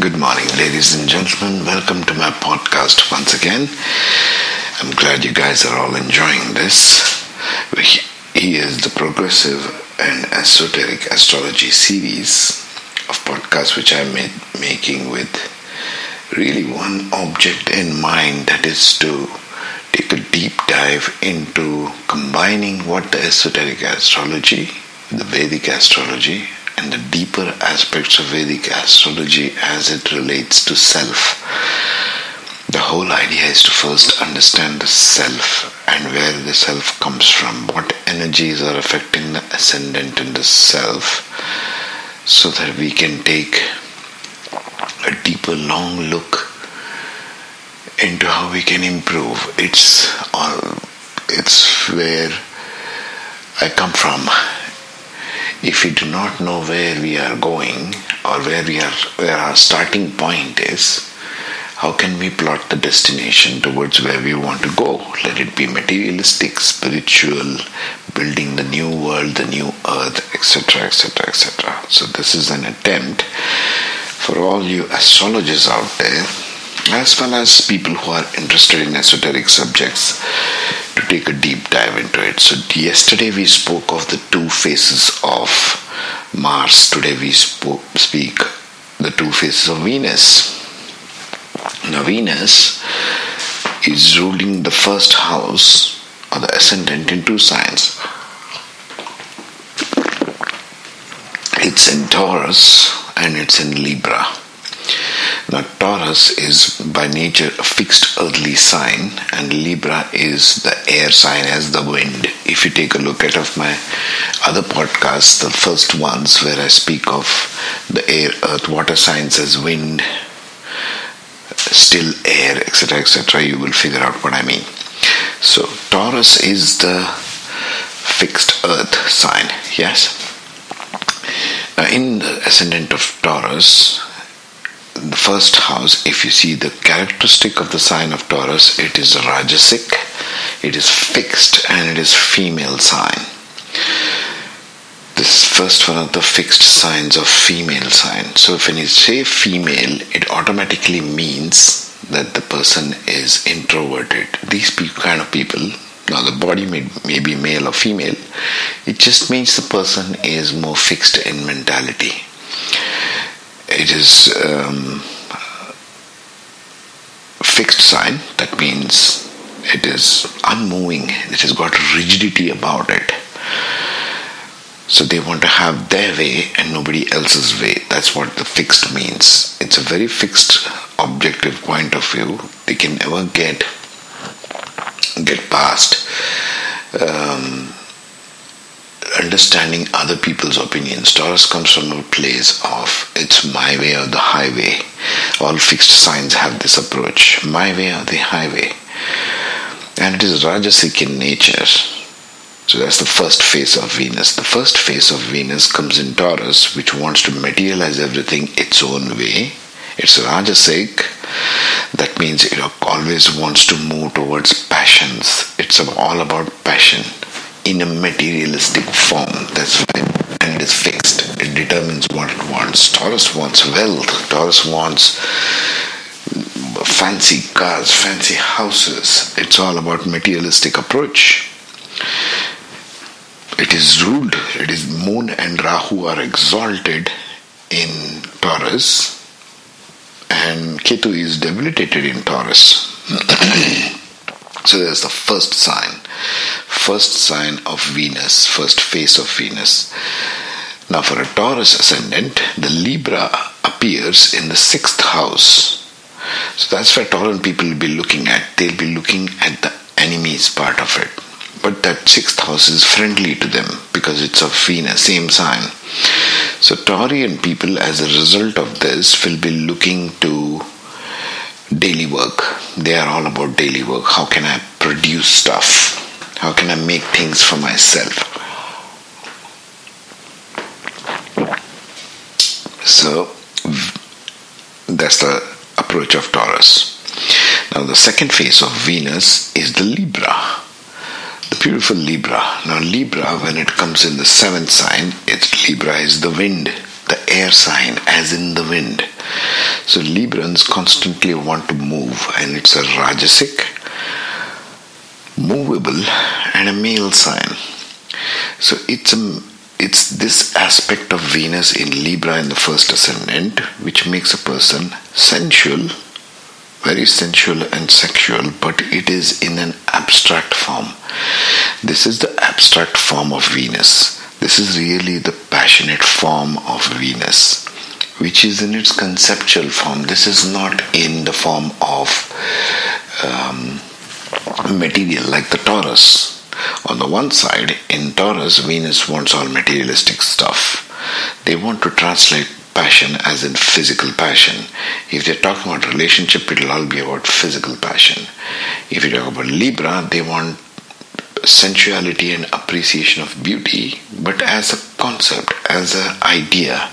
Good morning, ladies and gentlemen. Welcome to my podcast once again. I'm glad you guys are all enjoying this. He is the progressive and esoteric astrology series of podcasts which I'm making with really one object in mind that is to take a deep dive into combining what the esoteric astrology, the Vedic astrology, and the deeper aspects of Vedic astrology as it relates to self. The whole idea is to first understand the self and where the self comes from, what energies are affecting the ascendant in the self, so that we can take a deeper, long look into how we can improve. It's all, it's where I come from if we do not know where we are going or where we are where our starting point is how can we plot the destination towards where we want to go? Let it be materialistic spiritual building the new world the new earth etc etc etc so this is an attempt for all you astrologers out there as well as people who are interested in esoteric subjects take a deep dive into it. So, yesterday we spoke of the two faces of Mars. Today we spoke, speak the two faces of Venus. Now, Venus is ruling the first house or the ascendant in two signs. It's in Taurus and it's in Libra. Now, Taurus is by nature a fixed earthly sign, and Libra is the air sign as the wind. If you take a look at of my other podcasts, the first ones where I speak of the air, earth, water signs as wind, still air, etc., etc., you will figure out what I mean. So, Taurus is the fixed earth sign, yes. Now, in the ascendant of Taurus, the first house, if you see the characteristic of the sign of Taurus, it is Rajasic, it is fixed, and it is female sign. This first one of the fixed signs of female sign. So if you say female, it automatically means that the person is introverted. These kind of people, now the body may, may be male or female, it just means the person is more fixed in mentality it is um, fixed sign. That means it is unmoving. It has got rigidity about it. So they want to have their way and nobody else's way. That's what the fixed means. It's a very fixed objective point of view. They can never get get past. Um, understanding other people's opinions. Taurus comes from a place of it's my way or the highway. All fixed signs have this approach my way or the highway. And it is Rajasic in nature. So that's the first phase of Venus. The first phase of Venus comes in Taurus, which wants to materialize everything its own way. It's Rajasic. That means it always wants to move towards passions. It's all about passion in a materialistic form. That's why and it is fixed. It determines what it wants. Taurus wants wealth. Taurus wants fancy cars, fancy houses. It's all about materialistic approach. It is ruled. It is Moon and Rahu are exalted in Taurus, and Ketu is debilitated in Taurus. so there's the first sign first sign of Venus, first face of Venus. Now, for a Taurus ascendant, the Libra appears in the sixth house. So that's where Tauran people will be looking at. They'll be looking at the enemy's part of it. But that sixth house is friendly to them because it's of Venus, same sign. So Taurian people, as a result of this, will be looking to daily work. They are all about daily work. How can I produce stuff? How can I make things for myself? So that's the approach of Taurus. Now, the second phase of Venus is the Libra, the beautiful Libra. Now, Libra, when it comes in the seventh sign, it's Libra is the wind, air sign, as in the wind. So Librans constantly want to move, and it's a Rajasic, movable, and a male sign. So it's a it's this aspect of Venus in Libra in the first ascendant which makes a person sensual, very sensual and sexual, but it is in an abstract form. This is the abstract form of Venus. This is really the passionate form of Venus, which is in its conceptual form. This is not in the form of um, material like the Taurus on the one side, in Taurus, Venus wants all materialistic stuff. They want to translate passion as in physical passion. If they're talking about relationship, it'll all be about physical passion. If you talk about Libra, they want sensuality and appreciation of beauty, but as a concept, as an idea.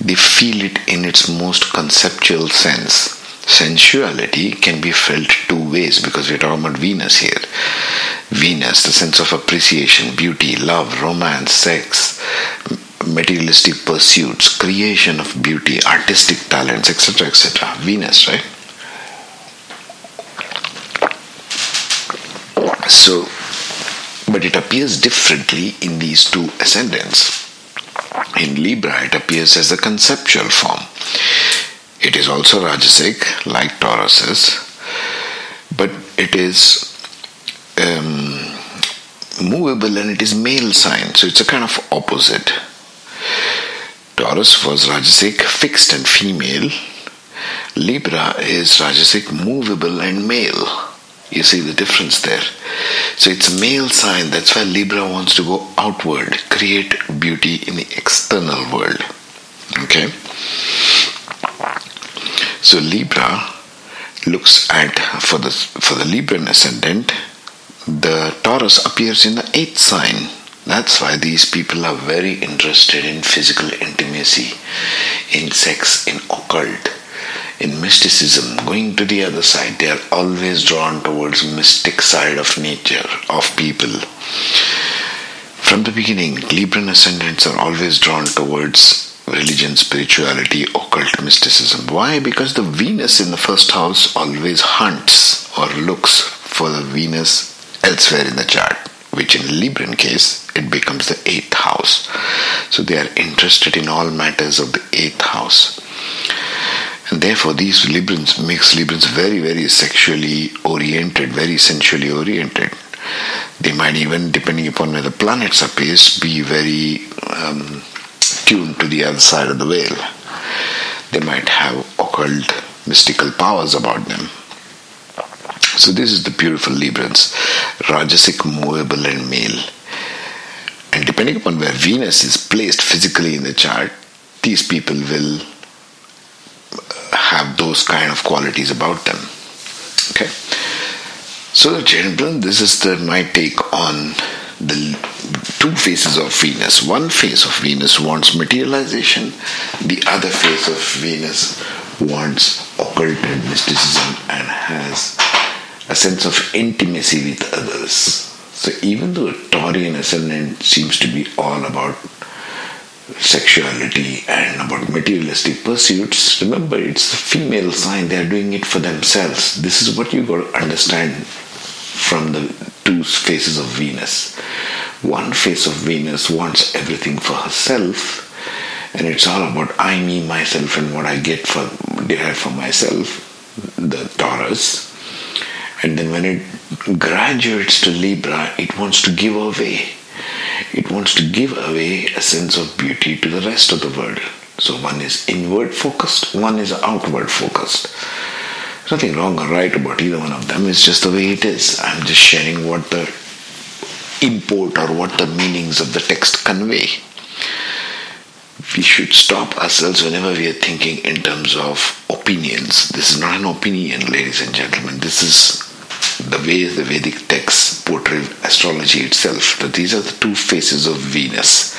They feel it in its most conceptual sense. Sensuality can be felt two ways because we're talking about Venus here. Venus, the sense of appreciation, beauty, love, romance, sex, materialistic pursuits, creation of beauty, artistic talents, etc., etc. Venus, right? So, but it appears differently in these two ascendants. In Libra, it appears as a conceptual form. It is also Rajasic, like Taurus is, but it is um, movable and it is male sign, so it's a kind of opposite. Taurus was Rajasic, fixed and female. Libra is Rajasic, movable and male. You see the difference there. So it's a male sign. That's why Libra wants to go outward, create beauty in the external world. Okay? So Libra looks at for the for the Libran ascendant the Taurus appears in the eighth sign. That's why these people are very interested in physical intimacy, in sex, in occult, in mysticism, going to the other side. They are always drawn towards mystic side of nature, of people. From the beginning, Libran ascendants are always drawn towards religion, spirituality, occult mysticism. Why? Because the Venus in the first house always hunts or looks for the Venus elsewhere in the chart, which in Libran case it becomes the eighth house. So they are interested in all matters of the eighth house. And therefore these Librans makes Librans very, very sexually oriented, very sensually oriented. They might even, depending upon where the planets are placed, be very um, tuned to the other side of the veil. They might have occult mystical powers about them. So this is the beautiful Librans, Rajasic, movable and male. And depending upon where Venus is placed physically in the chart, these people will have those kind of qualities about them. Okay. So, gentlemen, this is the, my take on the two faces of Venus. One face of Venus wants materialization, the other face of Venus wants occult and mysticism and has a sense of intimacy with others. So even though Taurian ascendant seems to be all about sexuality and about materialistic pursuits, remember it's the female sign, they are doing it for themselves. This is what you got to understand from the two faces of Venus. One face of Venus wants everything for herself, and it's all about I, me, myself, and what I get for derive for myself. The Taurus, and then when it graduates to Libra, it wants to give away. It wants to give away a sense of beauty to the rest of the world. So one is inward focused, one is outward focused. There's nothing wrong or right about either one of them. It's just the way it is. I'm just sharing what the import or what the meanings of the text convey. We should stop ourselves whenever we are thinking in terms of opinions. This is not an opinion, ladies and gentlemen. This is the way the Vedic texts portray astrology itself, that these are the two faces of Venus.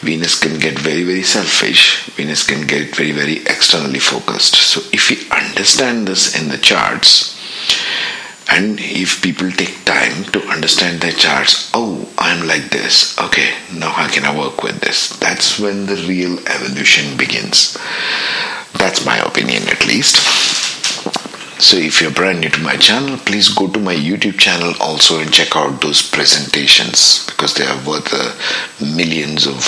Venus can get very, very selfish. Venus can get very, very externally focused. So if we understand this in the charts, and if people take time to understand their charts, oh, I'm like this. Okay, now how can I work with this? That's when the real evolution begins. That's my opinion. At least. So, if you're brand new to my channel, please go to my YouTube channel also and check out those presentations because they are worth uh, millions of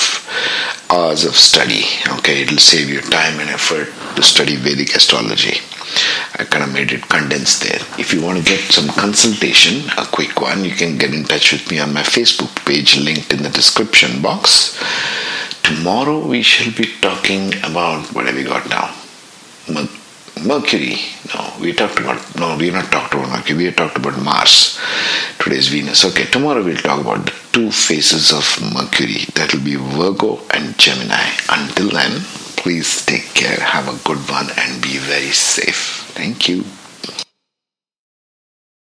hours of study. Okay, it'll save you time and effort to study Vedic astrology. I kind of made it condensed there. If you want to get some consultation, a quick one, you can get in touch with me on my Facebook page linked in the description box. Tomorrow we shall be talking about what have we got now? Mercury. No, we talked about no, we not talked about Mercury. We talked about Mars. Today is Venus. Okay, tomorrow we'll talk about the two phases of Mercury. That will be Virgo and Gemini. Until then, please take care, have a good one, and be very safe. Thank you.